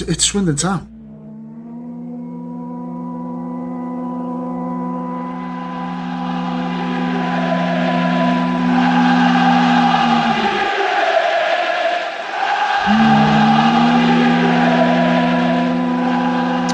it's, it's Swindon Town.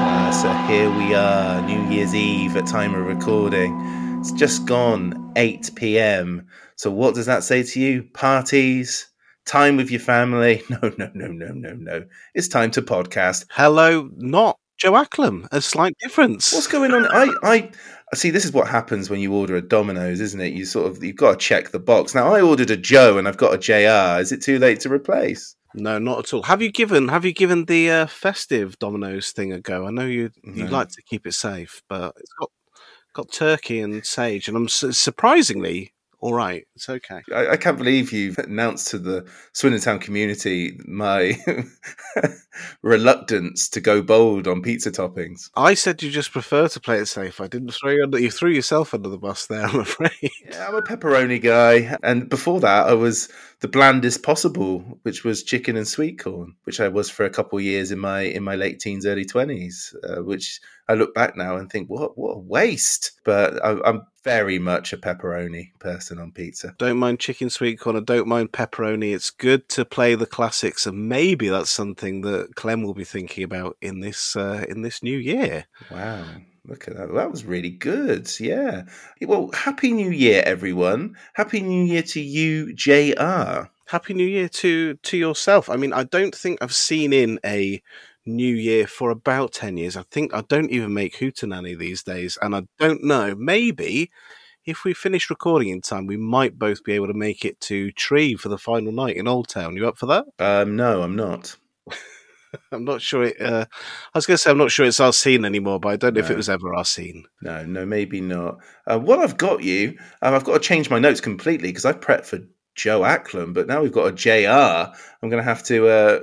Uh, so here we are, New Year's Eve at time of recording. It's just gone 8 p.m. So what does that say to you? Parties, time with your family? No, no, no, no, no, no. It's time to podcast. Hello, not Joe Acklam. A slight difference. What's going on? I, I see. This is what happens when you order a Domino's, isn't it? You sort of you've got to check the box. Now I ordered a Joe and I've got a JR. Is it too late to replace? No, not at all. Have you given Have you given the uh, festive Domino's thing a go? I know you you No. like to keep it safe, but it's got got turkey and sage, and I'm su- surprisingly all right. It's okay. I, I can't believe you've announced to the Swindon Town community my reluctance to go bold on pizza toppings. I said you just prefer to play it safe. I didn't throw you under. You threw yourself under the bus there. I'm afraid. Yeah, I'm a pepperoni guy, and before that, I was the blandest possible, which was chicken and sweet corn, which I was for a couple of years in my in my late teens, early twenties. Uh, which I look back now and think, what what a waste! But I, I'm very much a pepperoni person on pizza. Don't mind chicken sweet corn. I don't mind pepperoni. It's good to play the classics, and maybe that's something that Clem will be thinking about in this uh, in this new year. Wow. Look at that. That was really good. Yeah. Well, Happy New Year, everyone. Happy New Year to you, JR. Happy New Year to to yourself. I mean, I don't think I've seen in a New Year for about ten years. I think I don't even make hootenanny these days, and I don't know. Maybe if we finish recording in time, we might both be able to make it to Tree for the final night in Old Town. You up for that? Um, no, I'm not. I'm not sure. It, uh, I was going to say I'm not sure it's our scene anymore, but I don't know if it was ever our scene. No, no, maybe not. Uh, what I've got you, um, I've got to change my notes completely because I prepped for Joe Acklam, but now we've got a JR. I'm going to have to uh,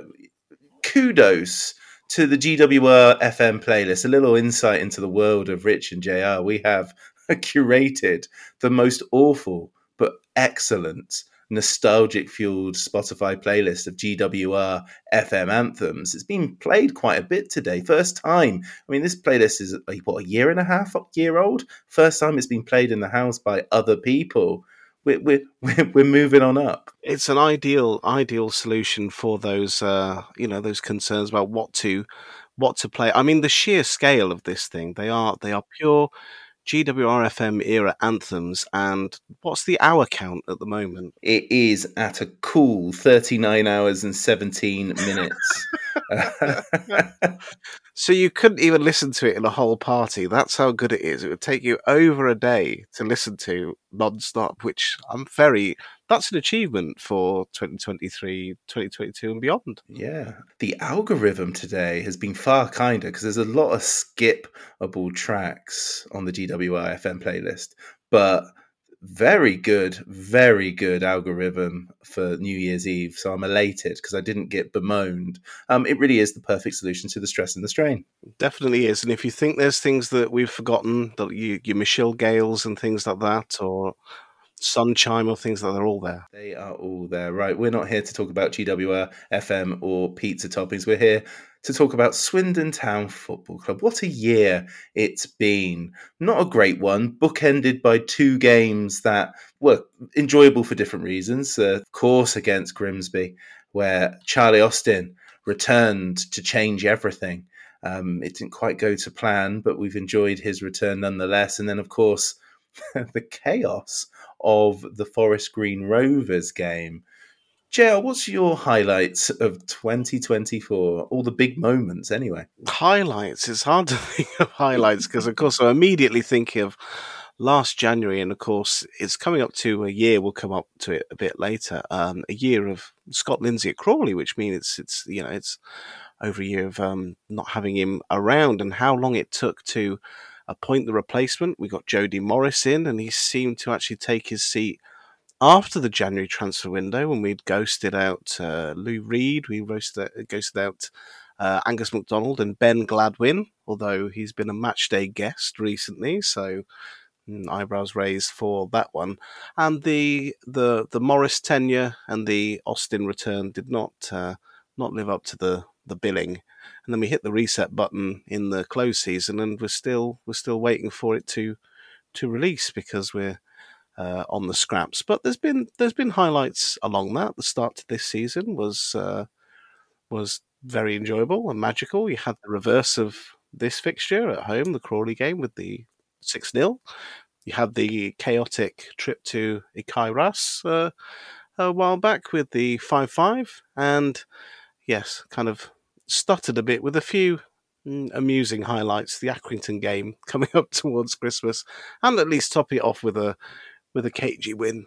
kudos to the GWR FM playlist. A little insight into the world of Rich and JR. We have curated the most awful but excellent nostalgic fueled Spotify playlist of GWR FM anthems. It's been played quite a bit today. First time. I mean, this playlist is what a year and a half year old. First time it's been played in the house by other people. We're we're we're, moving on up. It's an ideal ideal solution for those uh, you know those concerns about what to what to play. I mean, the sheer scale of this thing they are they are pure GWRFM era anthems. And what's the hour count at the moment? It is at a cool 39 hours and 17 minutes. So you couldn't even listen to it in a whole party. That's how good it is. It would take you over a day to listen to non-stop, which I'm very that's an achievement for 2023, 2022 and beyond. Yeah. The algorithm today has been far kinder because there's a lot of skipable tracks on the GWR FM playlist, but very good, very good algorithm for New Year's Eve. So I'm elated because I didn't get bemoaned. Um, it really is the perfect solution to the stress and the strain. Definitely is. And if you think there's things that we've forgotten, that you, your Michelle Gayles and things like that, or Sunchyme or things like that, they're all there. They are all there. Right. We're not here to talk about GWR, FM, or pizza toppings. We're here to talk about Swindon Town Football Club. What a year it's been. Not a great one, bookended by two games that were enjoyable for different reasons. Uh, of course, against Grimsby, where Charlie Austin returned to change everything. Um, it didn't quite go to plan, but we've enjoyed his return nonetheless. And then, of course, the chaos of the Forest Green Rovers game. JL, what's your highlights of 2024? All the big moments, anyway. Highlights. It's hard to think of highlights because, of course, I'm immediately thinking of last January, and of course, it's coming up to a year. We'll come up to it a bit later. Um, a year of Scott Lindsey at Crawley, which means it's it's you know it's over a year of um, not having him around, and how long it took to appoint the replacement. We got Jody Morris in, and he seemed to actually take his seat after the January transfer window when we'd ghosted out uh, Lou Reed, we roasted, ghosted out uh, Angus MacDonald and Ben Gladwin, although he's been a matchday guest recently, so mm, eyebrows raised for that one. And the the the Morris tenure and the Austin return did not uh, not live up to the the billing and then we hit the reset button in the close season, and we're still we're still waiting for it to to release because we're uh, on the scraps. But there's been there's been highlights along that. The start to this season was uh, was very enjoyable and magical. You had the reverse of this fixture at home, the Crawley game with the six 0 You had the chaotic trip to Ikairas uh, a while back with the five five, and yes, kind of stuttered a bit with a few mm, amusing highlights. The Accrington game coming up towards Christmas, and at least top it off with a with a cagey win.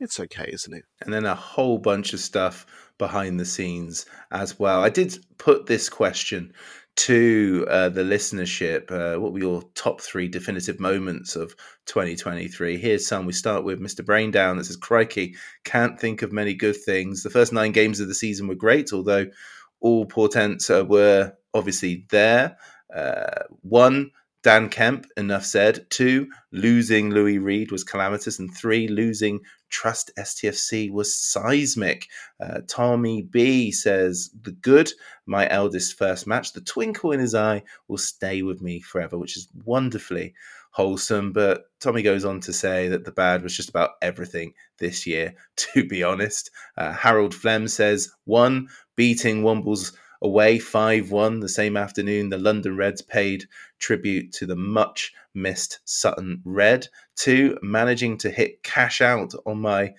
It's okay, isn't it? And then a whole bunch of stuff behind the scenes as well. I did put this question to uh, the listenership. Uh, what were your top three definitive moments of 2023? Here's some. We start with Mr. Braindown that says, Crikey, can't think of many good things. The first nine games of the season were great, although all portents uh, were obviously there. Uh, one, Dan Kemp, enough said. Two, losing Louis Reed was calamitous. And three, losing Trust STFC was seismic. Uh, Tommy B says, The good, my eldest first match, the twinkle in his eye will stay with me forever, which is wonderfully wholesome. But Tommy goes on to say that the bad was just about everything this year, to be honest. Uh, Harold Flem says, One, beating Wombles away 5 1 the same afternoon. The London Reds paid tribute to the much missed Sutton Red. Two, managing to hit cash out on my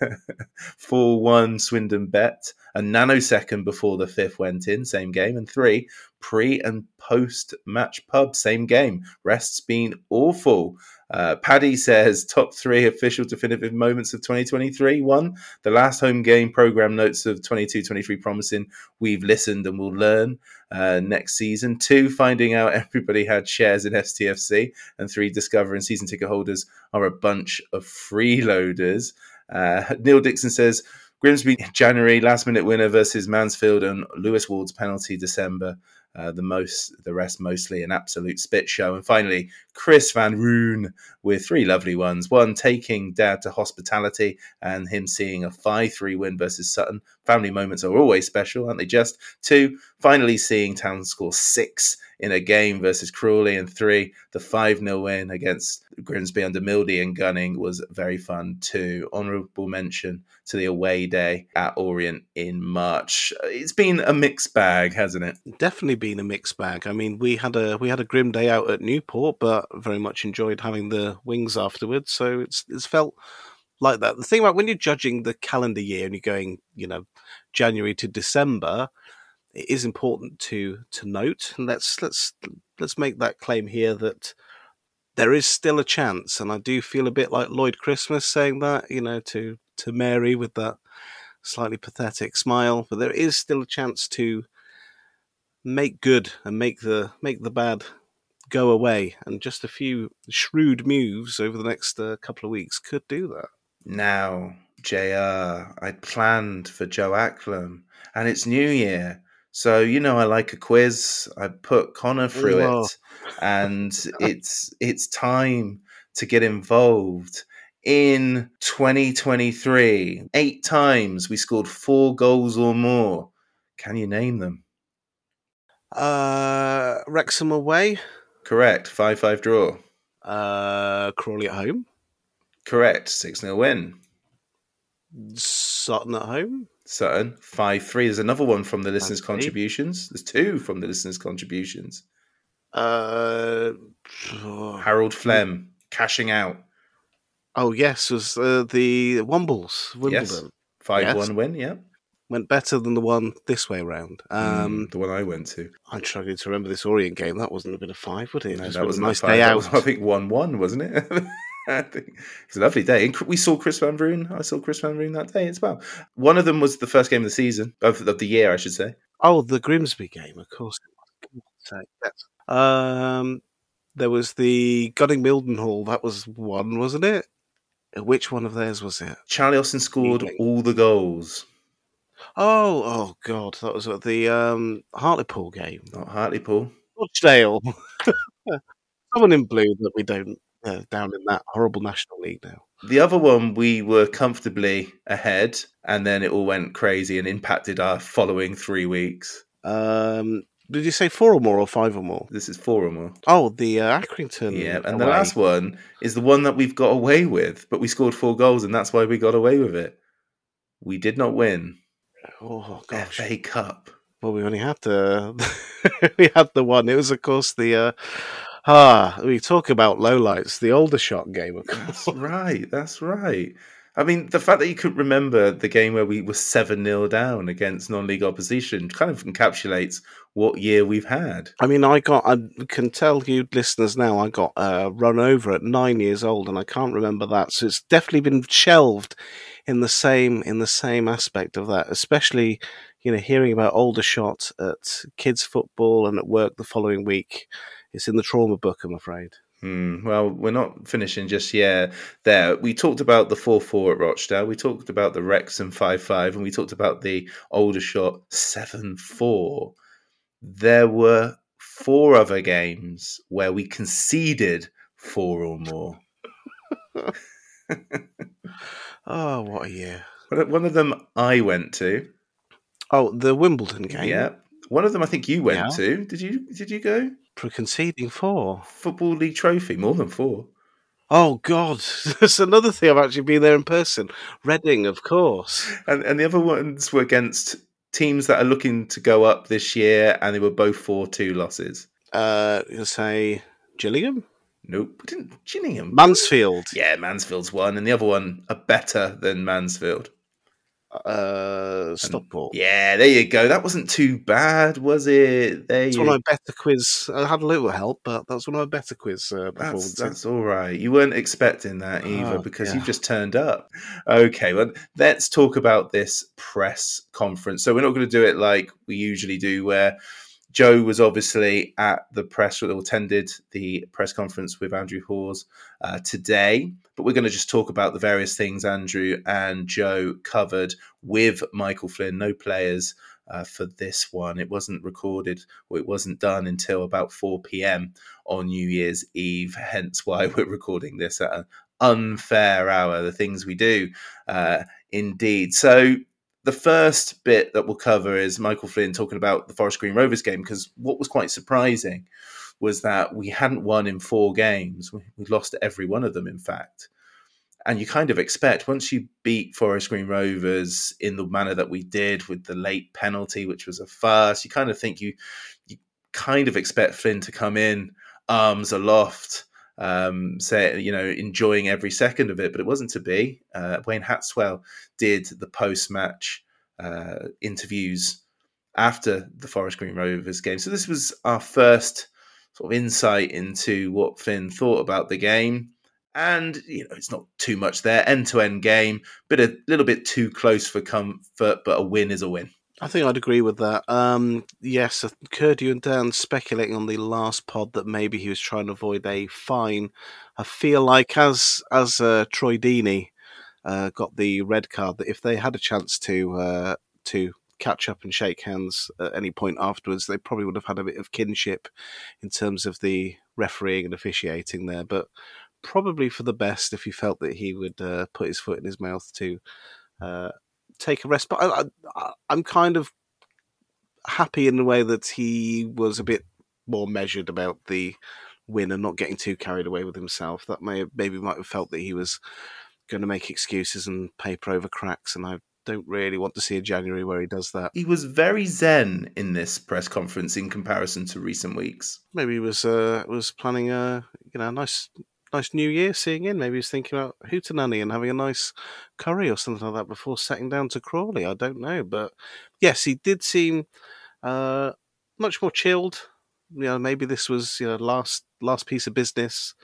4 1 Swindon bet a nanosecond before the fifth went in, same game. And three, pre and post match pub, same game. Rest's been awful. Uh, Paddy says top three official definitive moments of 2023. One, the last home game program notes of 22 23 promising we've listened and will learn uh, next season. Two, finding out everybody had shares in STFC. And three, discovering season ticket holders are a bunch of freeloaders. Uh, Neil Dixon says, Grimsby January last minute winner versus Mansfield and Lewis Ward's penalty December. Uh, the most, the rest mostly an absolute spit show. And finally, Chris Van Roon with three lovely ones. One taking Dad to hospitality and him seeing a 5 3 win versus Sutton. Family moments are always special, aren't they? Just two, finally seeing Town score six in a game versus Crawley. And three, the 5 0 win against Grimsby under Mildy and Gunning was very fun too. Honourable mention to the away day at Orient in March. It's been a mixed bag, hasn't it? Definitely been a mixed bag. I mean, we had a we had a grim day out at Newport, but very much enjoyed having the wings afterwards. So it's it's felt like that. The thing about when you're judging the calendar year and you're going, you know, January to December, it is important to to note, and let's let's let's make that claim here that there is still a chance, and I do feel a bit like Lloyd Christmas saying that, you know, to to Mary with that slightly pathetic smile, but there is still a chance to make good and make the make the bad go away, and just a few shrewd moves over the next uh, couple of weeks could do that. Now, JR, I planned for Joe Acklam, and it's New Year. So, you know, I like a quiz. I put Connor through Oh. it, and it's it's time to get involved. In 2023, eight times we scored four goals or more. Can you name them? Uh, Wrexham away, Correct. 5 5 draw. uh, Crawley at home, Correct. 6 0 win. Sutton at home. Sutton, 5 3. There's another one from the listeners' 5-3. contributions. There's two from the listeners' contributions. Uh, Harold Flem cashing out. oh yes, was uh, the Wombles Wimbledon 5 Yes. 1 win, yeah. went better than the one this way round. Um, Mm, the one I went to. I'm struggling to remember this Orient game. That wasn't a bit of five, would it? No, that was a nice day out. I think 1 1, wasn't it? I think it was a lovely day. We saw Chris Van Vroon. I saw Chris Van Vroon that day as well. One of them was the first game of the season, of, of the year, I should say. Oh, the Grimsby game, of course. it was. God's sake, that's- Um, there was the Gunning Mildenhall. That was one, wasn't it? Which one of theirs was it? Charlie Austin scored Evening. all the goals. Oh, oh God, that was at the um, Hartlepool game. Not Hartlepool. Rochdale. Someone in blue that we don't uh, down in that horrible national league now. The other one, we were comfortably ahead, and then it all went crazy and impacted our following three weeks. Um, did you say four or more or five or more? This is four or more. Oh, the uh, Accrington. Yeah, and the last one is the one that we've got away with, but we scored four goals, and that's why we got away with it. We did not win Oh gosh. FA Cup. Well, we only had the we had the one. It was, of course, the uh, ah. We talk about lowlights. The Aldershot game, of That's course. right. That's right. I mean, the fact that you could remember the game where we were 7 0 down against non league opposition kind of encapsulates what year we've had. I mean, I got. I can tell you, listeners, now I got uh, run over at nine years old, and I can't remember that. So it's definitely been shelved in the same in the same aspect of that. Especially, you know, hearing about Aldershot at kids football and at work the following week. It's in the trauma book, I'm afraid. Hmm, well, we're not finishing just yet. There, we talked about the four four at Rochdale. We talked about the Wrexham five five, and we talked about the Aldershot seven four. There were four other games where we conceded four or more. Oh, what a year! One one of them I went to. Oh, the Wimbledon game. Yeah. One of them I think you went Yeah. to. Did you? Did you go? For conceding four. Football League Trophy, more than four. Oh God, that's another thing. I've actually been there in person. Reading, of course. And and the other ones were against teams that are looking to go up this year, and they were both four two losses. Uh, you'll say Gillingham, Nope, didn't Gillingham. Mansfield, yeah, Mansfield's one, and the other one are better than Mansfield. Uh, Stockport. Yeah, there you go. That wasn't too bad, was it? There It's you one of my better quiz. I had a little help, but that was one of my better quiz uh, That's, performances. that's all right. You weren't expecting that either Oh, because yeah. you've just turned up. Okay, well, let's talk about this press conference. So, we're not going to do it like we usually do, where Joe was obviously at the press or attended the press conference with Andrew Hawes uh, today, but we're going to just talk about the various things Andrew and Joe covered with Michael Flynn. No players uh, for this one. It wasn't recorded or it wasn't done until about 4 p.m. on New Year's Eve, hence why we're recording this at an unfair hour. The things we do, uh, indeed. So, the first bit that we'll cover is Michael Flynn talking about the Forest Green Rovers game because what was quite surprising was that we hadn't won in four games. We, lost every one of them, in fact. And you kind of expect once you beat Forest Green Rovers in the manner that we did with the late penalty, which was a farce, you kind of think you you kind of expect Flynn to come in arms aloft, um, say you know enjoying every second of it, but it wasn't to be. Uh, Wayne Hatswell did the post match uh, interviews after the Forest Green Rovers game, so this was our first sort of insight into what Finn thought about the game. And you know, it's not too much there. End to end game, but a little bit too close for comfort. But a win is a win. I think I'd agree with that. Um, yes, heard you and Dan speculating on the last pod that maybe he was trying to avoid a fine. I feel like as as uh, Troy Deeney uh, got the red card, that if they had a chance to uh, to catch up and shake hands at any point afterwards, they probably would have had a bit of kinship in terms of the refereeing and officiating there. But probably for the best if he felt that he would uh, put his foot in his mouth to uh, take a rest. But I, I, I'm kind of happy in the way that he was a bit more measured about the win and not getting too carried away with himself. That may maybe might have felt that he was going to make excuses and paper over cracks, and I don't really want to see a January where he does that. He was very zen in this press conference in comparison to recent weeks. Maybe he was uh, was planning a you know a nice nice New Year seeing in. Maybe he's thinking about hootenanny and having a nice curry or something like that before setting down to Crawley. I don't know, but yes, he did seem uh, much more chilled. You know, maybe this was you know last last piece of business.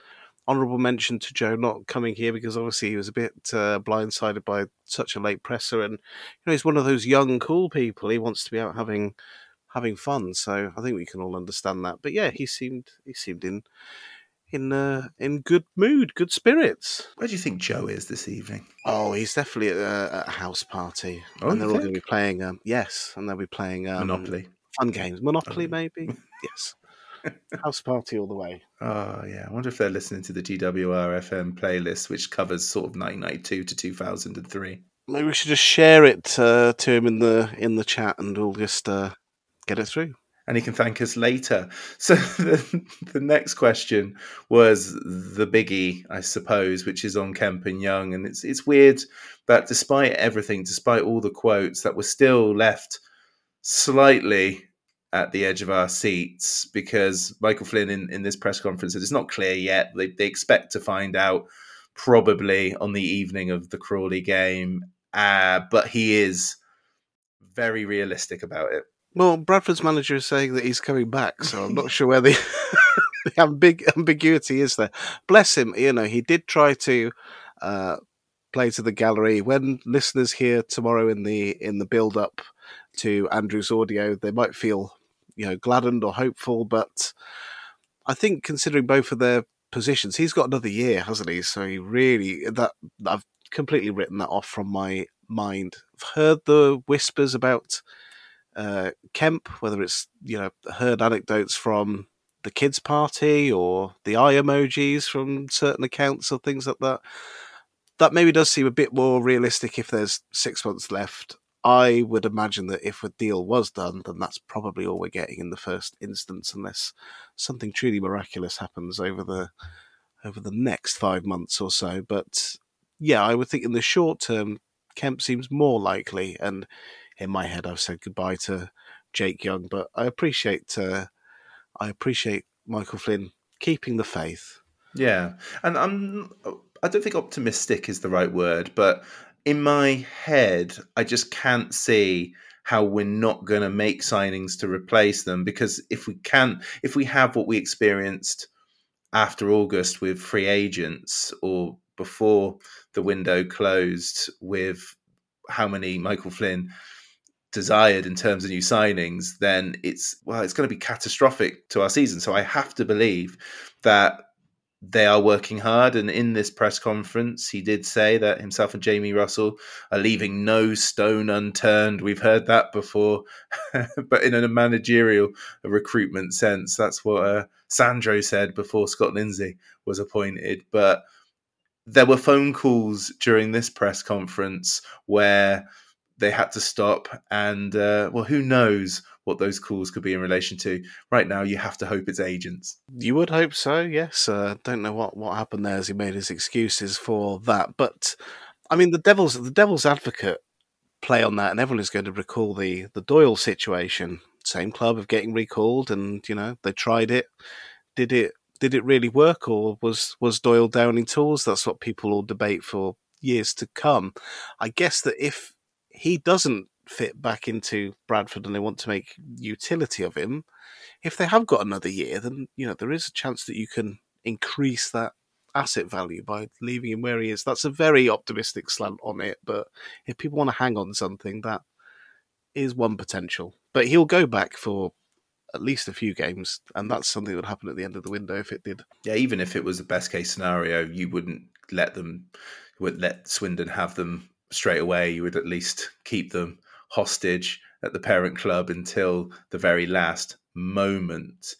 Honourable mention to Joe not coming here because obviously he was a bit uh, blindsided by such a late presser, and you know he's one of those young cool people. He wants to be out having having fun, so I think we can all understand that. But yeah, he seemed he seemed in in uh, in good mood, good spirits. Where do you think Joe is this evening? Oh, he's definitely at a, at a house party, Oh, and they're all going to be playing. Um, yes, and they'll be playing um, Monopoly. fun games, Monopoly, Oh. maybe. yes, house party all the way. Oh yeah, I wonder if they're listening to the GWR FM playlist, which covers sort of 1992 to 2003. Maybe we should just share it uh, to him in the in the chat, and we'll just uh, get it through. And he can thank us later. So the, the next question was the biggie, I suppose, which is on Kemp and Young, and it's it's weird that despite everything, despite all the quotes, that we're still left slightly at the edge of our seats because Michael Flynn in, in this press conference said it's not clear yet. They, they expect to find out probably on the evening of the Crawley game, uh, but he is very realistic about it. Well, Bradford's manager is saying that he's coming back, so I'm not sure where the, the ambig- ambiguity is there. Bless him, you know, he did try to uh, play to the gallery. When listeners hear tomorrow in the in the build up to Andrew's audio, they might feel, you know, gladdened or hopeful, but I think considering both of their positions, he's got another year, hasn't he? So he really that I've completely written that off from my mind. I've heard the whispers about uh, Kemp, whether it's you know heard anecdotes from the kids' party or the eye emojis from certain accounts or things like that. That maybe does seem a bit more realistic if there's six months left. I would imagine that if a deal was done, then that's probably all we're getting in the first instance, unless something truly miraculous happens over the over the next five months or so. But yeah, I would think in the short term, Kemp seems more likely, and in my head, I've said goodbye to Jake Young, but I appreciate uh, I appreciate Michael Flynn keeping the faith. Yeah, and I'm I don't think optimistic is the right word, but in my head, I just can't see how we're not going to make signings to replace them because if we can, if we have what we experienced after August with free agents or before the window closed with how many Michael Flynn desired in terms of new signings, then it's well, it's going to be catastrophic to our season. So I have to believe that they are working hard. And in this press conference, he did say that himself and Jamie Russell are leaving no stone unturned. We've heard that before, but in a managerial recruitment sense, that's what uh, Sandro said before Scott Lindsey was appointed. But there were phone calls during this press conference where they had to stop and uh, well who knows what those calls could be in relation to right now you have to hope it's agents You would hope so, yes. Uh, don't know what, what happened there as he made his excuses for that, but I mean the devil's the devil's advocate play on that, and everyone is going to recall the the Doyle situation. Same club of getting recalled, and you know they tried it. Did it did it really work, or was was Doyle downing tools? That's what people will debate for years to come. I guess that if he doesn't fit back into Bradford and they want to make utility of him, if they have got another year, then you know there is a chance that you can increase that asset value by leaving him where he is. That's a very optimistic slant on it, but if people want to hang on something, that is one potential, but he'll go back for at least a few games, and that's something that would happen at the end of the window if it did. Yeah, even if it was the best case scenario, you wouldn't let them, would let Swindon have them straight away. You would at least keep them hostage at the parent club until the very last moment.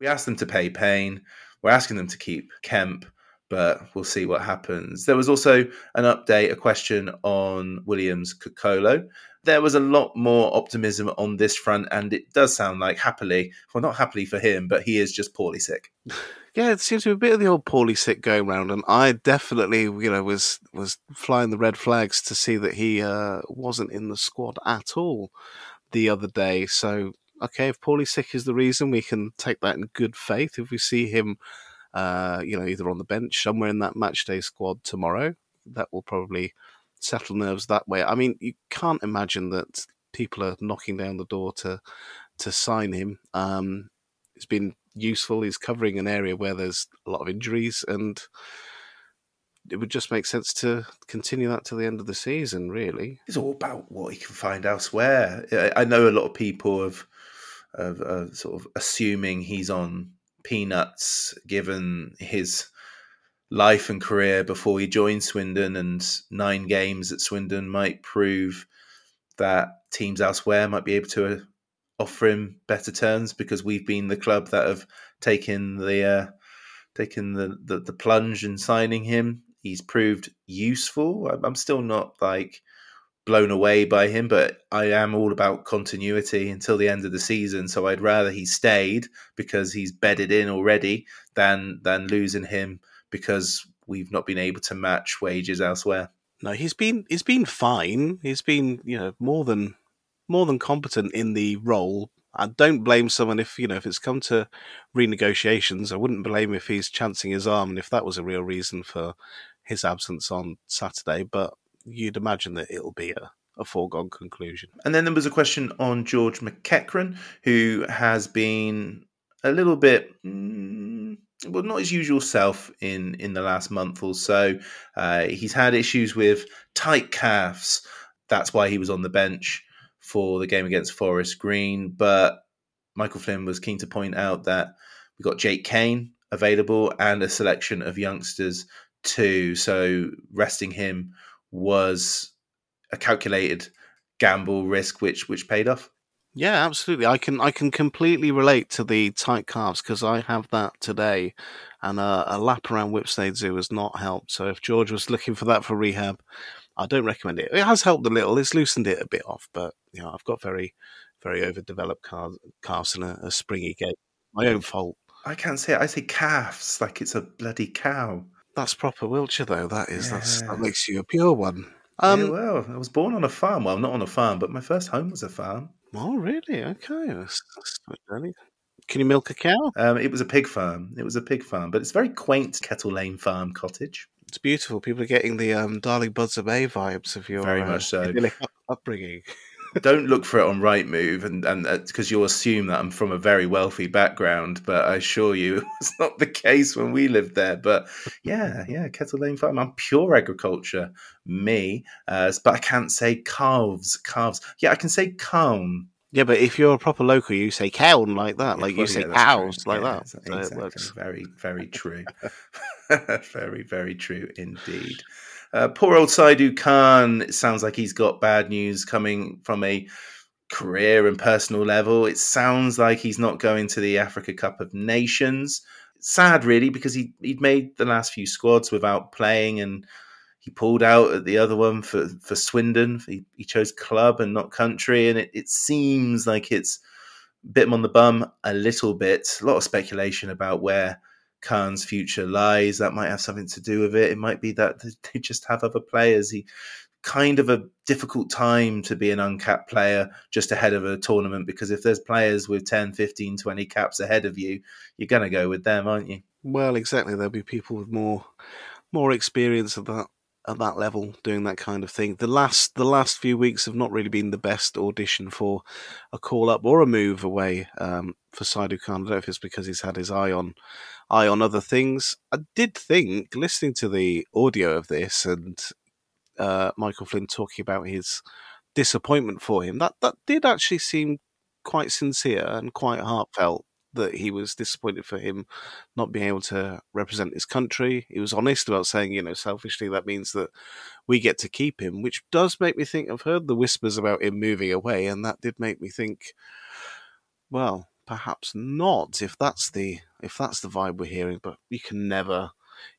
We asked them to pay Payne. We're asking them to keep Kemp, but we'll see what happens. There was also an update, a question on Williams Kokolo. There was a lot more optimism on this front, and it does sound like happily, well, not happily for him, but he is just poorly sick. Yeah, it seems to be a bit of the old poorly sick going round, and I definitely, you know, was was flying the red flags to see that he uh, wasn't in the squad at all the other day. So, okay, if poorly sick is the reason, we can take that in good faith. If we see him, uh, you know, either on the bench somewhere in that match day squad tomorrow, that will probably settle nerves that way. I mean, you can't imagine that people are knocking down the door to to sign him. Um, it's been useful. He's covering an area where there's a lot of injuries, and it would just make sense to continue that to the end of the season. Really, It's all about what he can find elsewhere. I- know a lot of people have, have uh, sort of assuming he's on peanuts given his life and career before he joined Swindon, and nine games at Swindon might prove that teams elsewhere might be able to uh, offer him better terms because we've been the club that have taken the uh, taken the, the the plunge in signing him. He's proved useful. I'm- I'm still not like blown away by him, but I am all about continuity until the end of the season. So I'd rather he stayed because he's bedded in already than than losing him because we've not been able to match wages elsewhere. no, he's been he's been fine. He's been you know more than more than competent in the role. I don't blame someone if you know if it's come to renegotiations. I wouldn't blame if he's chancing his arm and if that was a real reason for his absence on Saturday. But you'd imagine that it'll be a, a foregone conclusion. And then there was a question on George McEachran, who has been a little bit, mm, well, not his usual self in in the last month or so. Uh, he's had issues with tight calves. That's why he was on the bench for the game against Forest Green. But Michael Flynn was keen to point out that we got Jake Cain available and a selection of youngsters too. So resting him was a calculated gamble risk, which which paid off. Yeah, absolutely. I can I can completely relate to the tight calves because I have that today, and uh, a lap around Whipsnade Zoo has not helped. So if George was looking for that for rehab, I don't recommend it. It has helped a little. It's loosened it a bit off, but you know I've got very very overdeveloped calves, calves and a, a springy gait. My own fault. I can't say it. I say calves like it's a bloody cow. That's proper Wiltshire though. that is that's that makes you a pure one. Um, Um. well, I was born on a farm. Well, not on a farm, but my first home was a farm. Oh really? Okay. That's, that's Can you milk a cow? Um, it was a pig farm. It was a pig farm, but it's a very quaint Kettle Lane farm cottage. It's beautiful. People are getting the um, Darling Buds of May vibes of your Very uh, much so. upbringing. Don't look for it on Rightmove, and and because you'll assume that I'm from a very wealthy background, but I assure you it's not the case when we lived there. But yeah, yeah, Kettle Lane farm. I'm pure agriculture, me. Uh, but I can't say calves, calves. Yeah, I can say calm. Yeah, but if you're a proper local, you say cown like that, like Well, you say yeah, cows true. like Yeah, that. ex- So. Very, very true. very, very true indeed. Uh, poor old Saidou Khan. It sounds like he's got bad news coming from a career and personal level. It sounds like he's not going to the Africa Cup of Nations. Sad, really, because he he'd made the last few squads without playing, and he pulled out at the other one for for Swindon. He, he chose club and not country, and it, it seems like it's bit him on the bum a little bit. A lot of speculation about where Khan's future lies. That might have something to do with it. It might be that they just have other players. He kind of a difficult time to be an uncapped player just ahead of a tournament because if there's players with 10, 15, 20 caps ahead of you, you're going to go with them, aren't you? Well, exactly. There'll be people with more more experience of that at that level doing that kind of thing. The last the last few weeks have not really been the best audition for a call up or a move away um, for Saidou Khan. I don't know if it's because he's had his eye on eye on other things. I did think listening to the audio of this and uh, Michael Flynn talking about his disappointment for him. That that did actually seem quite sincere and quite heartfelt that he was disappointed for him not being able to represent his country. He was honest about saying, you know, selfishly that means that we get to keep him, which does make me think I've heard the whispers about him moving away, and that did make me think, well, perhaps not if that's the if that's the vibe we're hearing, but you can never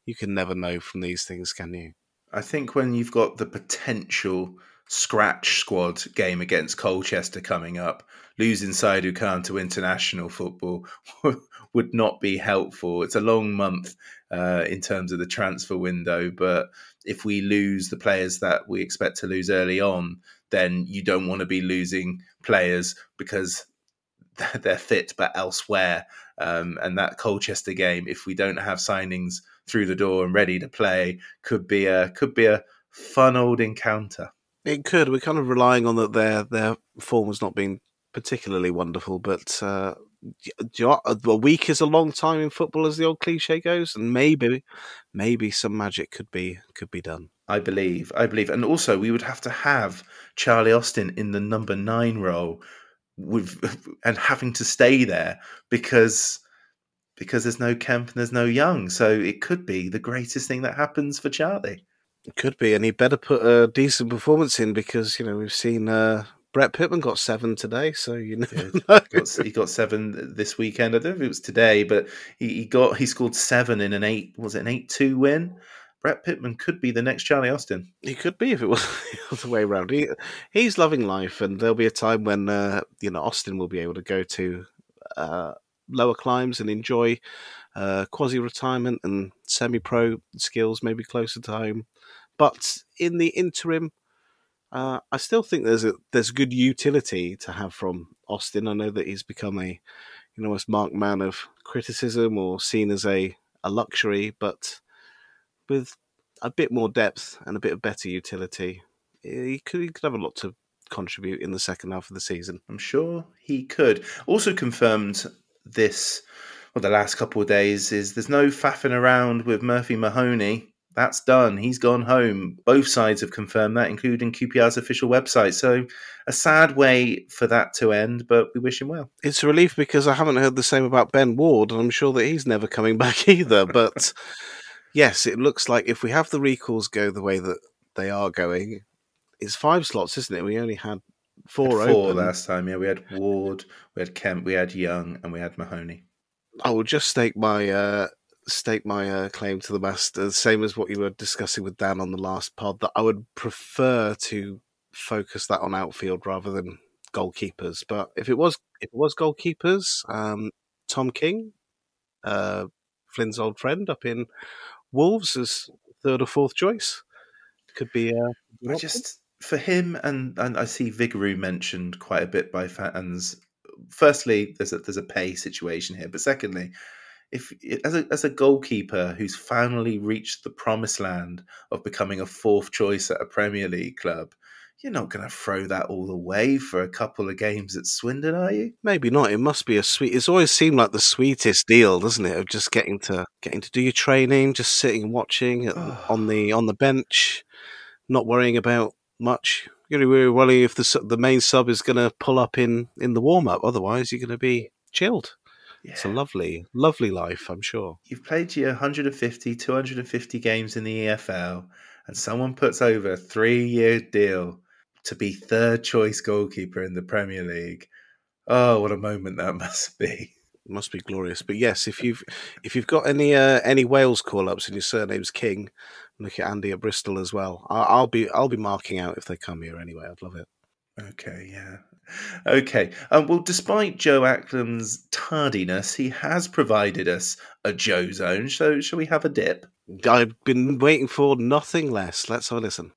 you can never know from these things, can you? I think when you've got the potential scratch squad game against Colchester coming up, losing Saidou Khan to international football would not be helpful. It's a long month uh, in terms of the transfer window, but if we lose the players that we expect to lose early on, then you don't want to be losing players because they're fit but elsewhere. Um, and that Colchester game, if we don't have signings through the door and ready to play, could be a could be a fun old encounter. It could. We're kind of relying on that their their form has not been particularly wonderful, but uh, a week is a long time in football, as the old cliche goes, and maybe maybe some magic could be could be done. I believe, I believe, and also we would have to have Charlie Austin in the number nine role, with and having to stay there because because there's no Kemp and there's no Young, so it could be the greatest thing that happens for Charlie. It could be, and he better put a decent performance in because you know we've seen uh, Brett Pitman got seven today, so you know he got, he got, seven this weekend. I don't know if it was today, but he, he got he scored seven in an eight was it an eight two win. Brett Pitman could be the next Charlie Austin. He could be if it was the other way around. He, he's loving life, and there'll be a time when uh, you know Austin will be able to go to uh, lower climbs and enjoy uh, quasi retirement and semi pro skills, maybe closer to home. But in the interim, uh, I still think there's a there's good utility to have from Austin. I know that he's become a you know almost marked man of criticism or seen as a, a luxury, but with a bit more depth and a bit of better utility, he could, he could have a lot to contribute in the second half of the season. I'm sure he could. Also confirmed this, well, the last couple of days is there's no faffing around with Murphy Mahoney. That's done. He's gone home. Both sides have confirmed that, including QPR's official website. So, a sad way for that to end, but we wish him well. It's a relief because I haven't heard the same about Ben Ward, and I'm sure that he's never coming back either. But yes, it looks like if we have the recalls go the way that they are going, it's five slots, isn't it? We only had four. Had four open. last time. Yeah, we had Ward, we had Kemp, we had Young, and we had Mahoney. I will just stake my uh, stake my uh, claim to the master, same as what you were discussing with Dan on the last pod. That I would prefer to focus that on outfield rather than goalkeepers. But if it was if it was goalkeepers, um, Tom King, uh, Flynn's old friend up in Wolves as third or fourth choice. Could be. Uh, I just for him and and I see Vigouroux mentioned quite a bit by fans. Firstly, there's a there's a pay situation here, but secondly, if as a as a goalkeeper who's finally reached the promised land of becoming a fourth choice at a Premier League club, you're not going to throw that all away for a couple of games at Swindon, are you? Maybe not. It must be a sweet. It's always seemed like the sweetest deal, doesn't it? Of just getting to getting to do your training, just sitting and watching at, on the on the bench, not worrying about much. You're really worrying if the the main sub is going to pull up in in the warm up. Otherwise, you're going to be chilled. Yeah. It's a lovely, lovely life, I'm sure. You've played your 150, 250 games in the EFL, and someone puts over a three year deal to be third choice goalkeeper in the Premier League. Oh, what a moment that must be! It must be glorious. But yes, if you've if you've got any uh, any Wales call ups and your surname's King, look at Andy at Bristol as well. I'll, be I'll be marking out if they come here anyway. I'd love it. Okay, yeah. Okay. Um, well, despite Joe Acklam's tardiness, he has provided us a Joe zone. So, shall we have a dip? I've been waiting for nothing less. Let's have a listen.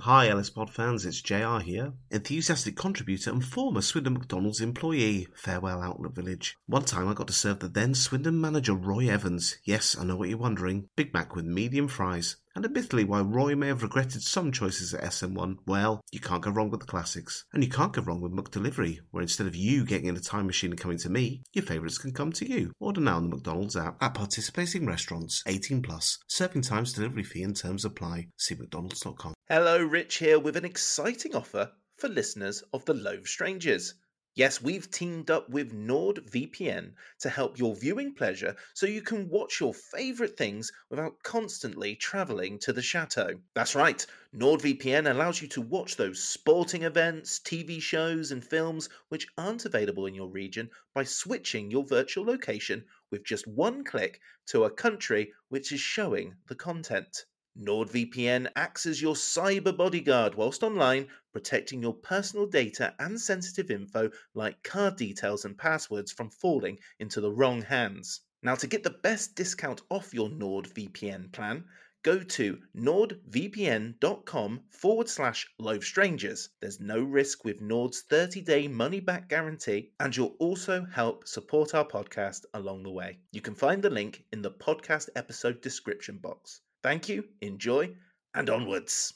Hi, Ellis Pod fans, it's JR here, enthusiastic contributor and former Swindon McDonald's employee. Farewell, Outlet Village. One time I got to serve the then Swindon manager Roy Evans. Yes, I know what you're wondering. Big Mac with medium fries. And admittedly, while Roy may have regretted some choices at SM1, well, you can't go wrong with the classics. And you can't go wrong with McDelivery, where instead of you getting in a time machine and coming to me, your favourites can come to you. Order now on the McDonald's app at participating restaurants, 18 plus. Serving times, delivery fee and terms apply. See mcdonalds.com. Hello, Rich here with an exciting offer for listeners of The Loathe Strangers. Yes, we've teamed up with NordVPN to help your viewing pleasure so you can watch your favourite things without constantly travelling to the chateau. That's right, NordVPN allows you to watch those sporting events, TV shows, and films which aren't available in your region by switching your virtual location with just one click to a country which is showing the content. NordVPN acts as your cyber bodyguard whilst online, protecting your personal data and sensitive info like card details and passwords from falling into the wrong hands. Now, to get the best discount off your NordVPN plan, go to nordvpn.com forward slash loathe strangers. There's no risk with Nord's 30 day money back guarantee, and you'll also help support our podcast along the way. You can find the link in the podcast episode description box. Thank you, enjoy, and onwards.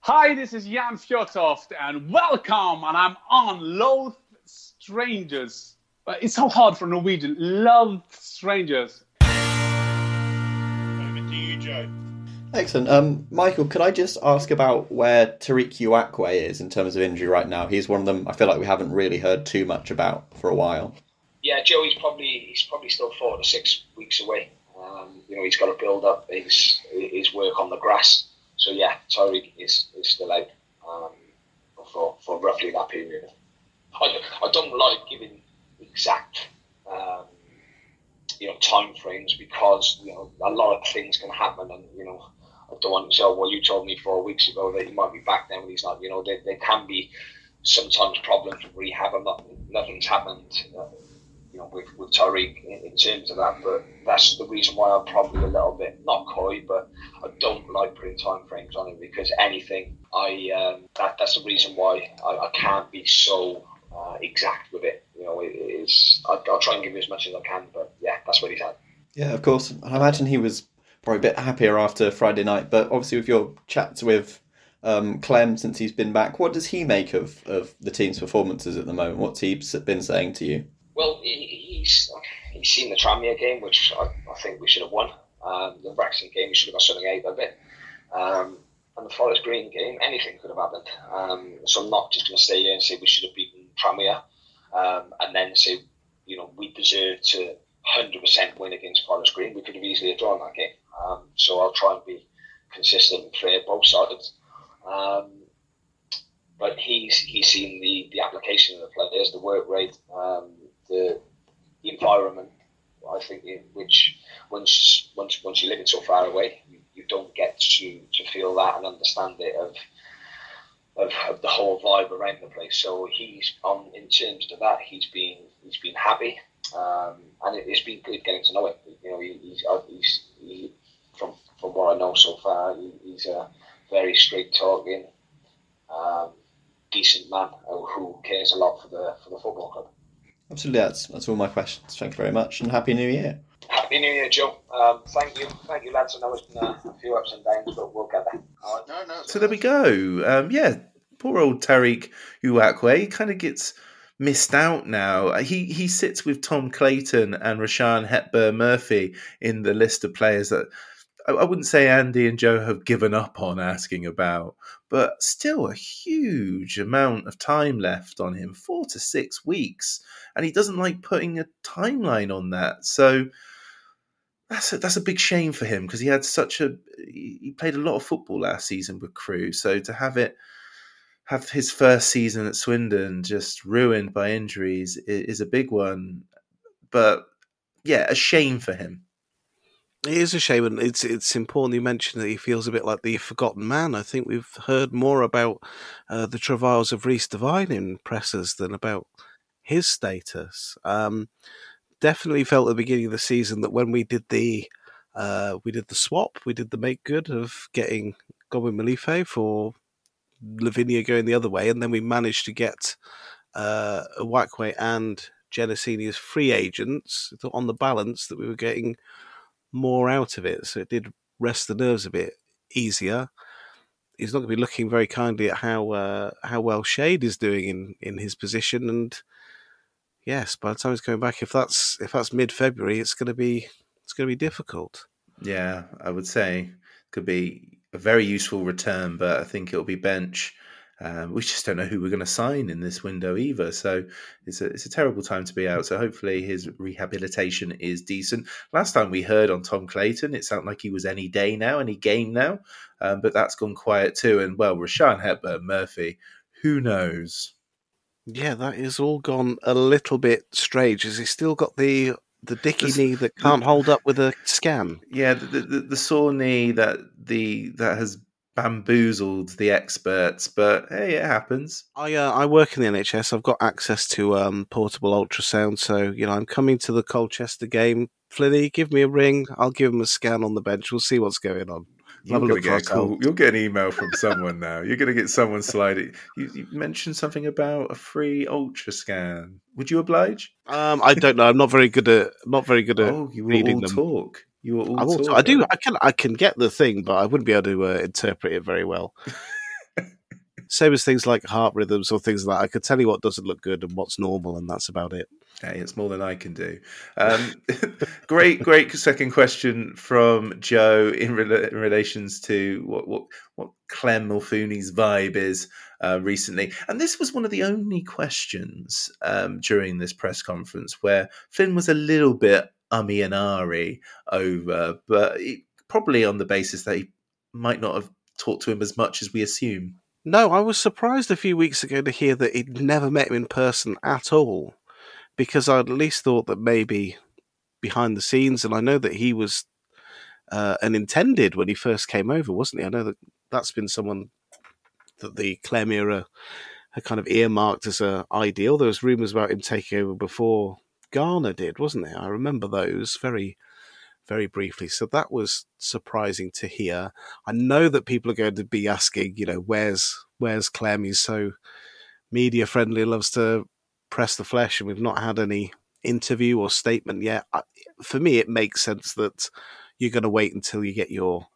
Hi, this is Jan Fjortoft, and welcome. And I'm on Loathe Strangers. Uh, It's so hard for Norwegian. Love Strangers. Over to you, Joe. Excellent. Um, Michael, could I just ask about where Tariq Uwakwe is in terms of injury right now? He's one of them I feel like we haven't really heard too much about for a while. Yeah, Joey's probably he's probably still four to six weeks away. You know, he's got to build up his his work on the grass. So yeah, Tariq is, is still out um, for for roughly that period. I, I don't like giving exact um, you know time frames because you know a lot of things can happen, and you know I don't want to say, well, you told me four weeks ago that he might be back then when he's not. You know, there, there can be sometimes problems with rehab, and not, nothing's happened. Uh, you know, with, with Tariq in, in terms of that, but that's the reason why I'm probably a little bit not coy, but I don't like putting time frames on it because anything, I um, that that's the reason why I, I can't be so uh, exact with it. You know, it is. I, I'll try and give you as much as I can, but yeah, that's what he's had. Yeah, of course. I imagine he was probably a bit happier after Friday night, but obviously with your chats with um, Clem since he's been back, what does he make of, of the team's performances at the moment? What's he been saying to you? Well, he, he's he's seen the Tranmere game, which I, I think we should have won. Um, the Braxton game, we should have got something out of it. Um, and the Forest Green game, anything could have happened. Um, so I'm not just going to stay here and say we should have beaten Tranmere, um, and then say, you know, we deserve to 100% win against Forest Green. We could have easily have drawn that game. Um, so I'll try and be consistent and fair both sides. Um, but he's he's seen the, the application of the players, the work rate, um, the, the environment. I think in which once once once you're living so far away, you, you don't get to, to feel that and understand it of, of of the whole vibe around the place. So he's on in terms of that, he's been he's been happy, um, and it, it's been good getting to know him. You know, he, he's uh, he's he, from from what I know so far, he, he's a very straight talking, um, decent man who cares a lot for the for the football club. Absolutely, that's, that's all my questions. Thank you very much and Happy New Year. Happy New Year, Joe. Um, thank you, thank you, lads. I know it's been a, a few ups and downs, but we'll get there. All right. No, no. So there we go. Um, yeah, poor old Tariq Uwakwe he kind of gets missed out now. Uh, He he sits with Tom Clayton and Rushian Hepburn Murphy in the list of players that I, I wouldn't say Andy and Joe have given up on asking about, but still a huge amount of time left on him four to six weeks. And he doesn't like putting a timeline on that. So that's a, that's a big shame for him because he had such a he played a lot of football last season with Crewe. So to have it have his first season at Swindon just ruined by injuries is a big one. But yeah, a shame for him. It is a shame, and it's it's important you mention that he feels a bit like the forgotten man. I think we've heard more about uh, the travails of Reece Devine in presses than about his status. Um, definitely felt at the beginning of the season that when we did the uh, we did the swap, we did the make good of getting Godwin Malife for Lavinia going the other way, and then we managed to get uh, Wakwe and Genesini as free agents. On the balance that we were getting more out of it, so it did rest the nerves a bit easier. He's not going to be looking very kindly at how uh, how well Shade is doing in, in his position, and yes, by the time he's coming back, if that's if that's mid February, it's going to be it's going to be difficult. Yeah, I would say could be a very useful return, but I think it'll be bench. Um, we just don't know who we're going to sign in this window either. So it's a, it's a terrible time to be out. So hopefully his rehabilitation is decent. Last time we heard on Tom Clayton, it sounded like he was any day now, any game now, um, but that's gone quiet too. And well, Rushian Hepburn Murphy, who knows? Yeah, that is all gone a little bit strange. Has he still got the the dicky knee that can't hold up with a scan? Yeah, the, the, the sore knee that the that has bamboozled the experts, but hey, it happens. I uh, I work in the NHS. I've got access to um, portable ultrasound, so you know I'm coming to the Colchester game. Flinny, give me a ring. I'll give him a scan on the bench. We'll see what's going on. You're Have a gonna look for get a call. You'll get an email from someone now. You're going to get someone sliding. You, you mentioned something about a free ultra scan. Would you oblige? Um, I don't know. I'm not very good at not very good at Oh, you were all them. talk. You were all I. I do. I can. I can get the thing, but I wouldn't be able to uh, interpret it very well. Same as things like heart rhythms or things like that. I could tell you what doesn't look good and what's normal, and that's about it. Hey, it's more than I can do. Um, great, great second question from Joe in, rela- in relations to what what what Clem Morfuni's vibe is uh, recently, and this was one of the only questions um, during this press conference where Flynn was a little bit ummy and ahry over, but it, probably on the basis that he might not have talked to him as much as we assume. No, I was surprised a few weeks ago to hear that he'd never met him in person at all, because I'd at least thought that maybe behind the scenes, and I know that he was uh, an intended when he first came over, wasn't he? I know that that's been someone that the Clem era had kind of earmarked as a ideal. There was rumours about him taking over before Garner did, wasn't there? I remember those very, very briefly. So that was surprising to hear. I know that people are going to be asking, you know, where's where's Clem? He's so media friendly, loves to press the flesh, and we've not had any interview or statement yet. For me, it makes sense that you're going to wait until you get your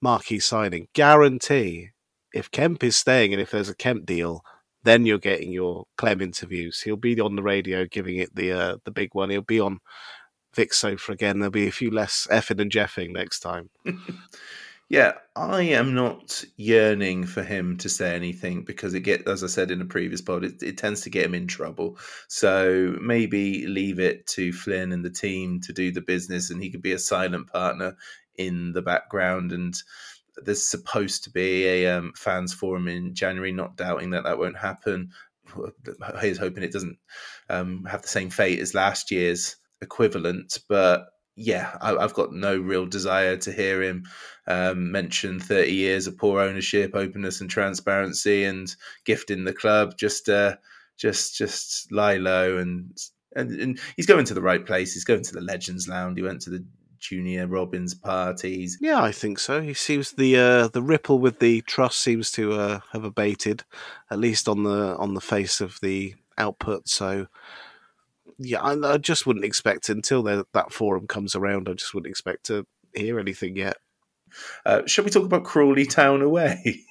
marquee signing. Guarantee if Kemp is staying and if there's a Kemp deal, then you're getting your Clem interviews. He'll be on the radio giving it the uh, the big one. He'll be on Vic Sofa again. There'll be a few less effing and jeffing next time. Yeah, I am not yearning for him to say anything because it get, as I said in a previous pod, it, it tends to get him in trouble. So maybe leave it to Flynn and the team to do the business, and he could be a silent partner in the background. And there's supposed to be a um, fans forum in January. Not doubting that that won't happen. He's hoping it doesn't um, have the same fate as last year's equivalent, but yeah, I, I've got no real desire to hear him um, mention 30 years of poor ownership, openness, and transparency, and gifting the club. Just, uh, just, just lie low, and, and and he's going to the right place. He's going to the Legends Lounge. He went to the Junior Robbins parties. Yeah, I think so. He seems the uh, the ripple with the trust seems to uh, have abated, at least on the on the face of the output. So, yeah, I, I just wouldn't expect until that forum comes around. I just wouldn't expect to hear anything yet. Uh, shall we talk about Crawley Town away?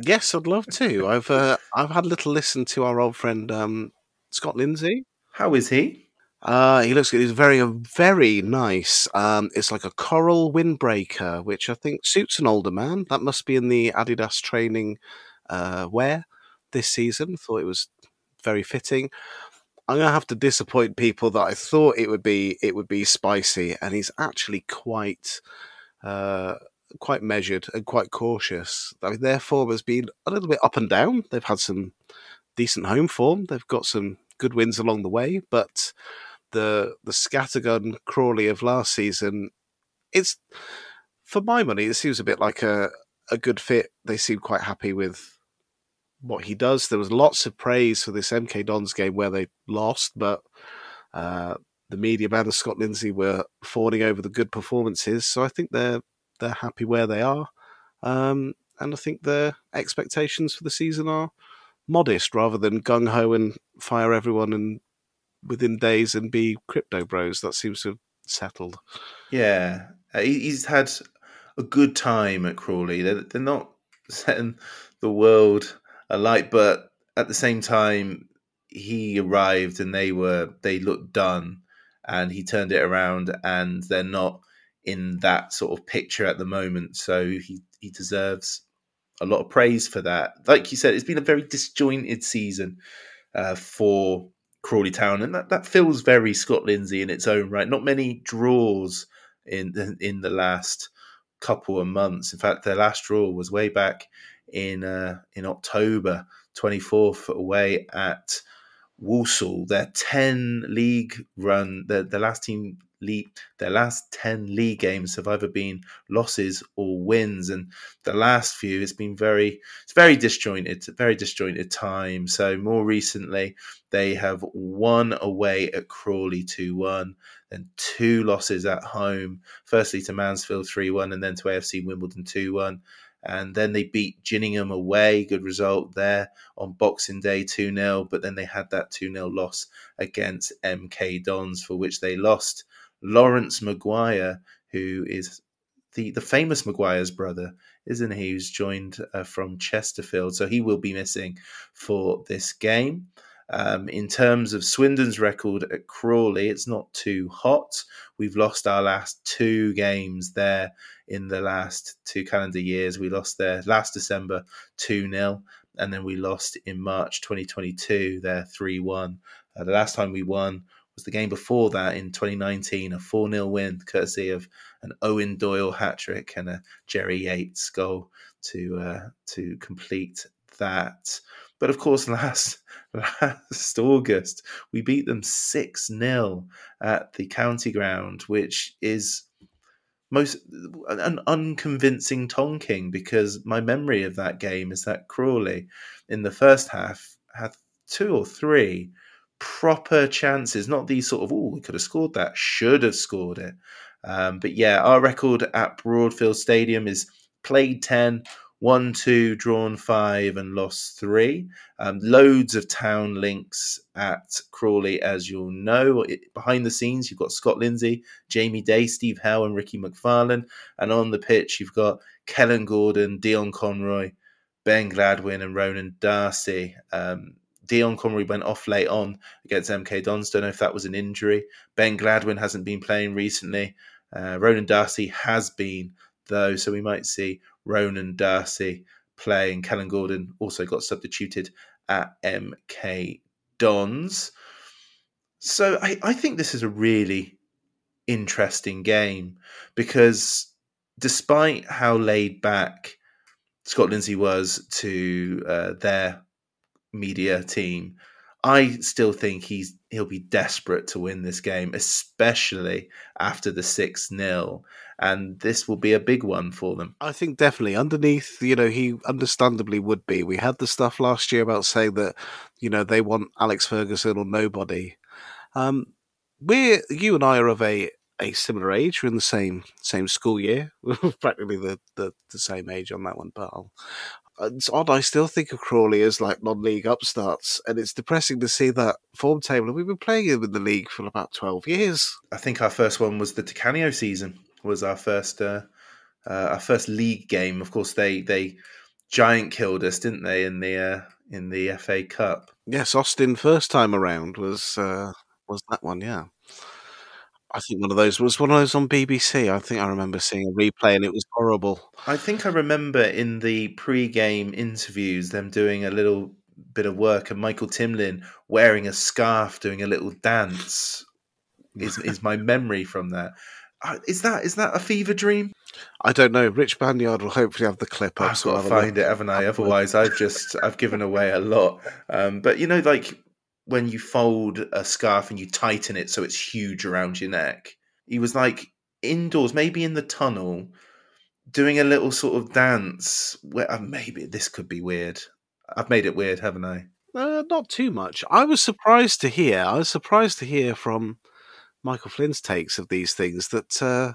Yes, I'd love to. I've uh, I've had a little listen to our old friend um, Scott Lindsey. How is he? Uh, he looks he's very very nice. Um, it's like a coral windbreaker, which I think suits an older man. That must be in the Adidas training uh, wear this season. Thought it was very fitting. I'm gonna have to disappoint people that I thought it would be it would be spicy, and he's actually quite uh, quite measured and quite cautious. I mean, their form has been a little bit up and down. They've had some decent home form. They've got some good wins along the way, but the the scattergun Crawley of last season, it's for my money, it seems a bit like a a good fit. They seem quite happy with what he does. There was lots of praise for this MK Dons game where they lost, but uh, the media man and Scott Lindsey were fawning over the good performances. So I think they're they're happy where they are, um, and I think their expectations for the season are modest rather than gung ho and fire everyone and within days and be crypto bros. That seems to have settled. Yeah, uh, he, he's had a good time at Crawley. They're, they're not setting the world alight, but at the same time, he arrived and they were they looked done, and he turned it around, and they're not in that sort of picture at the moment. So he he deserves a lot of praise for that. Like you said, it's been a very disjointed season uh, for Crawley Town, and that, that feels very Scott Lindsey in its own right. Not many draws in in the last couple of months. In fact, their last draw was way back in uh, in October, twenty fourth away at Walsall. Their ten league run, the the last team league, their last ten league games have either been losses or wins, and the last few it's been very it's very disjointed, very disjointed time. So more recently, they have won away at Crawley two one, then two losses at home. Firstly to Mansfield three one, and then to AFC Wimbledon two one and then they beat Gillingham away. Good result there on Boxing Day 2 0. But then they had that 2 0 loss against MK Dons, for which they lost Laurence Maguire, who is the, the famous Maguire's brother, isn't he? Who's joined uh, from Chesterfield. So he will be missing for this game. Um, in terms of Swindon's record at Crawley, it's not too hot. We've lost our last two games there in the last two calendar years. We lost there last December 2 0, and then we lost in March 2022 there 3 1. Uh, the last time we won was the game before that in 2019, a 4 0 win, courtesy of an Eoin Doyle hat trick and a Jerry Yates goal to uh, to complete that. But of course, last last August, we beat them 6 0 at the county ground, which is most an unconvincing tonking because my memory of that game is that Crawley in the first half had two or three proper chances, not these sort of oh we could have scored that, should have scored it. Um, but yeah, our record at Broadfield Stadium is played ten, one, two, drawn five, and lost three. Um, loads of town links at Crawley, as you'll know. It, behind the scenes, you've got Scott Lindsey, Jamie Day, Steve Howe, and Ricky McFarlane. And on the pitch, you've got Kellan Gordon, Dion Conroy, Ben Gladwin, and Ronan Darcy. Um, Dion Conroy went off late on against MK Dons. Don't know if that was an injury. Ben Gladwin hasn't been playing recently. Uh, Ronan Darcy has been, though, so we might see Ronan Darcy playing. Kellan Gordon also got substituted at MK Dons. So I, I think this is a really interesting game because despite how laid back Scott Lindsey was to uh, their media team, I still think he's he'll be desperate to win this game, especially after the six 0 and this will be a big one for them. I think definitely underneath, you know, he understandably would be. We had the stuff last year about saying that, you know, they want Alex Ferguson or nobody. Um, we're you and I are of a a similar age. We're in the same same school year, We're practically the, the, the same age on that one. But I'll, it's odd. I still think of Crawley as like non-league upstarts, and it's depressing to see that form table. And we've been playing him in the league for about twelve years. I think our first one was the Di Canio season. Was our first uh, uh, our first league game. Of course, they they giant killed us, didn't they? In the uh, in the FA Cup. Yes, Austin first time around was uh, was that one. Yeah. I think one of those was one of those on BBC. I think I remember seeing a replay and it was horrible. I think I remember in the pre-game interviews them doing a little bit of work and Michael Timlin wearing a scarf doing a little dance. Is is my memory from that? Is that is that a fever dream? I don't know. Rich Banyard will hopefully have the clip up. I've got to find it, haven't I? Otherwise, I've just I've given away a lot. Um, but you know, like when you fold a scarf and you tighten it so it's huge around your neck. He was like indoors, maybe in the tunnel, doing a little sort of dance. Where uh, maybe this could be weird. I've made it weird, haven't I? Uh, not too much. I was surprised to hear. I was surprised to hear from Michael Flynn's takes of these things that uh,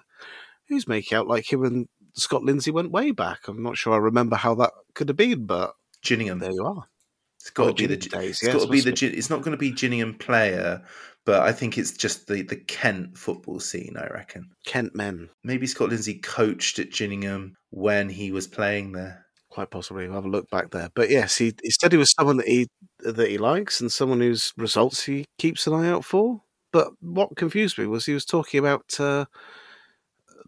he's making out like him and Scott Lindsey went way back. I'm not sure I remember how that could have been, but Gillingham. There you are. It's got to be the. Days, it's yes, got to be the. It's not going to be Gillingham player, but I think it's just the the Kent football scene. I reckon Kent men. Maybe Scott Lindsey coached at Gillingham when he was playing there. Quite possibly. We'll have a look back there. But yes, he, he said he was someone that he that he likes and someone whose results he keeps an eye out for. But what confused me was he was talking about uh,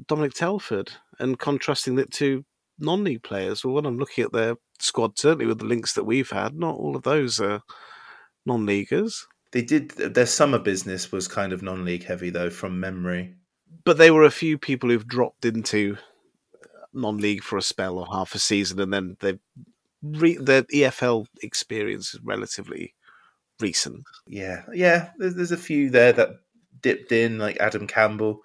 Dominic Telford and contrasting it to non-league players. Well, when I'm looking at their squad, certainly with the links that we've had, not all of those are non-leaguers. They did their summer business was kind of non-league heavy though, from memory. But they were a few people who've dropped into non-league for a spell or half a season, and then they've re- their EFL experience is relatively recent. Yeah, yeah. There's, there's a few there that dipped in, like Adam Campbell,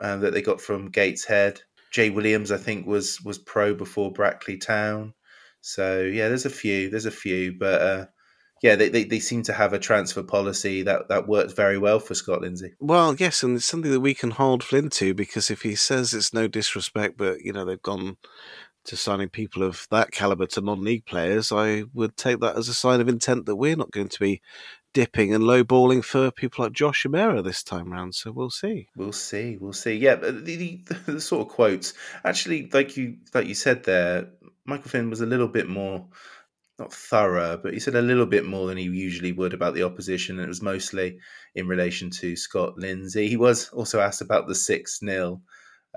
uh, that they got from Gateshead. Jay Williams, I think, was was pro before Brackley Town. So yeah, there's a few. There's a few, but uh, yeah, they, they, they seem to have a transfer policy that, that worked very well for Scott Lindsey. Well, yes, and it's something that we can hold Flynn to because if he says it's no disrespect, but you know they've gone to signing people of that caliber to non-league players, I would take that as a sign of intent that we're not going to be dipping and low balling for people like Josh Amera this time round. So we'll see. We'll see. We'll see. Yeah, the, the, the, sort of quotes actually, like you like you said there, Michael Flynn was a little bit more not thorough, but he said a little bit more than he usually would about the opposition, and it was mostly in relation to Scott Lindsey. He was also asked about the six 0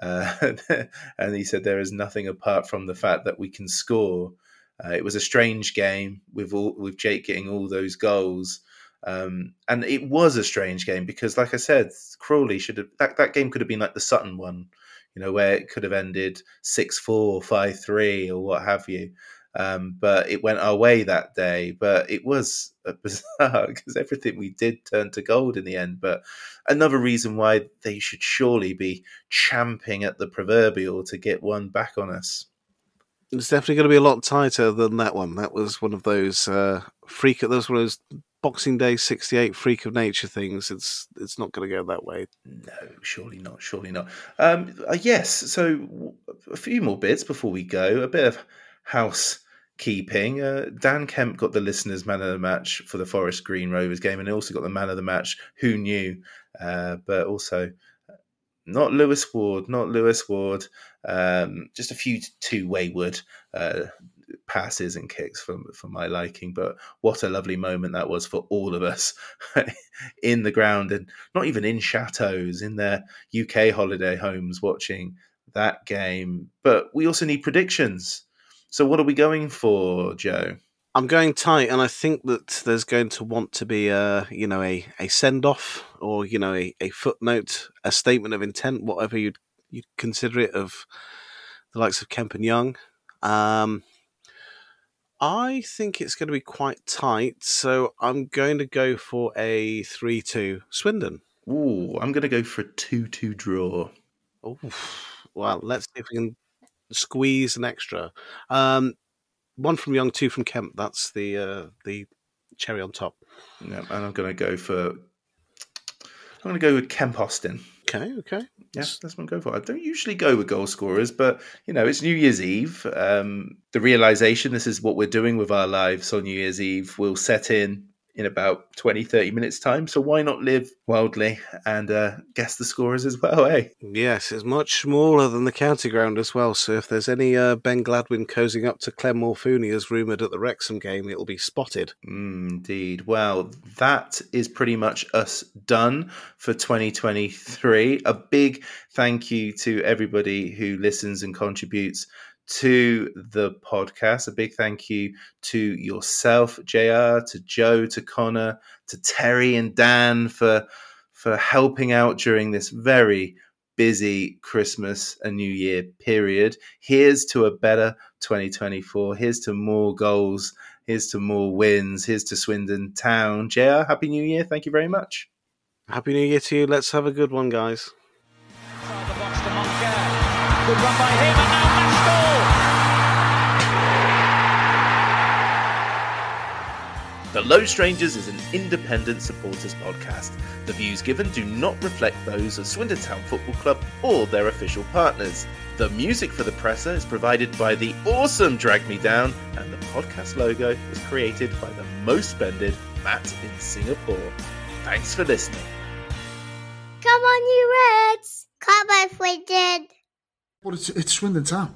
uh, and he said there is nothing apart from the fact that we can score. Uh, it was a strange game with all with Jake getting all those goals. Um, and it was a strange game because, like I said, Crawley should have that, that game could have been like the Sutton one, you know, where it could have ended 6 4, 5 3, or what have you. Um, but it went our way that day. But it was bizarre because everything we did turned to gold in the end. But another reason why they should surely be champing at the proverbial to get one back on us. It's definitely going to be a lot tighter than that one. That was one of those uh, freak. That was one of those Boxing Day '68 freak of nature things. It's it's not going to go that way. No, surely not. Surely not. Um, uh, yes. So a few more bits before we go. A bit of house keeping. Uh, Dan Kemp got the listeners' man of the match for the Forest Green Rovers game, and he also got the man of the match. Who knew? Uh, but also not Lewis Ward, not Lewis Ward. Um, just a few too wayward uh, passes and kicks for for my liking. But what a lovely moment that was for all of us in the ground, and not even in chateaus, in their UK holiday homes, watching that game. But we also need predictions. So, what are we going for, Joe? I'm going tight, and I think that there's going to want to be a, you know, a, a send off or you know, a, a footnote, a statement of intent, whatever you'd you'd consider it, of the likes of Kemp and Young. Um, I think it's going to be quite tight, so I'm going to go for a three-two Swindon. Ooh, I'm going to go for a two-two draw. Oh, well, let's see if we can squeeze an extra. Um, one from Young, two from Kemp. That's the uh, the cherry on top. Yeah, and I'm going to go for. I'm going to go with Kemp Austin. Okay, okay. Yeah, that's what I'm going for. I don't usually go with goal scorers, but you know, it's New Year's Eve. Um, the realization this is what we're doing with our lives on New Year's Eve will set in in about 20, 30 minutes' time. So why not live wildly and uh, guess the scorers as well, eh? Yes, it's much smaller than the county ground as well. So if there's any uh, Ben Gladwin cozying up to Clem Morfuni as rumoured at the Wrexham game, it'll be spotted. Mm, indeed. Well, that is pretty much us done for 2023. A big thank you to everybody who listens and contributes to the podcast. A big thank you to yourself, JR, to Joe, to Connor, to Terry and Dan for for helping out during this very busy Christmas and New Year period. Here's to a better 2024. Here's to more goals. Here's to more wins. Here's to Swindon Town. JR, Happy New Year. Thank you very much. Happy New Year to you. Let's have a good one, guys. Good run by him, and now The Low Strangers is an independent supporters podcast. The views given do not reflect those of Swindon Town Football Club or their official partners. The music for the presser is provided by the awesome Drag Me Down, and the podcast logo was created by the most spended Matt in Singapore. Thanks for listening. Come on, you Reds! Come on, Swindon! Well, it's, it's Swindon Town.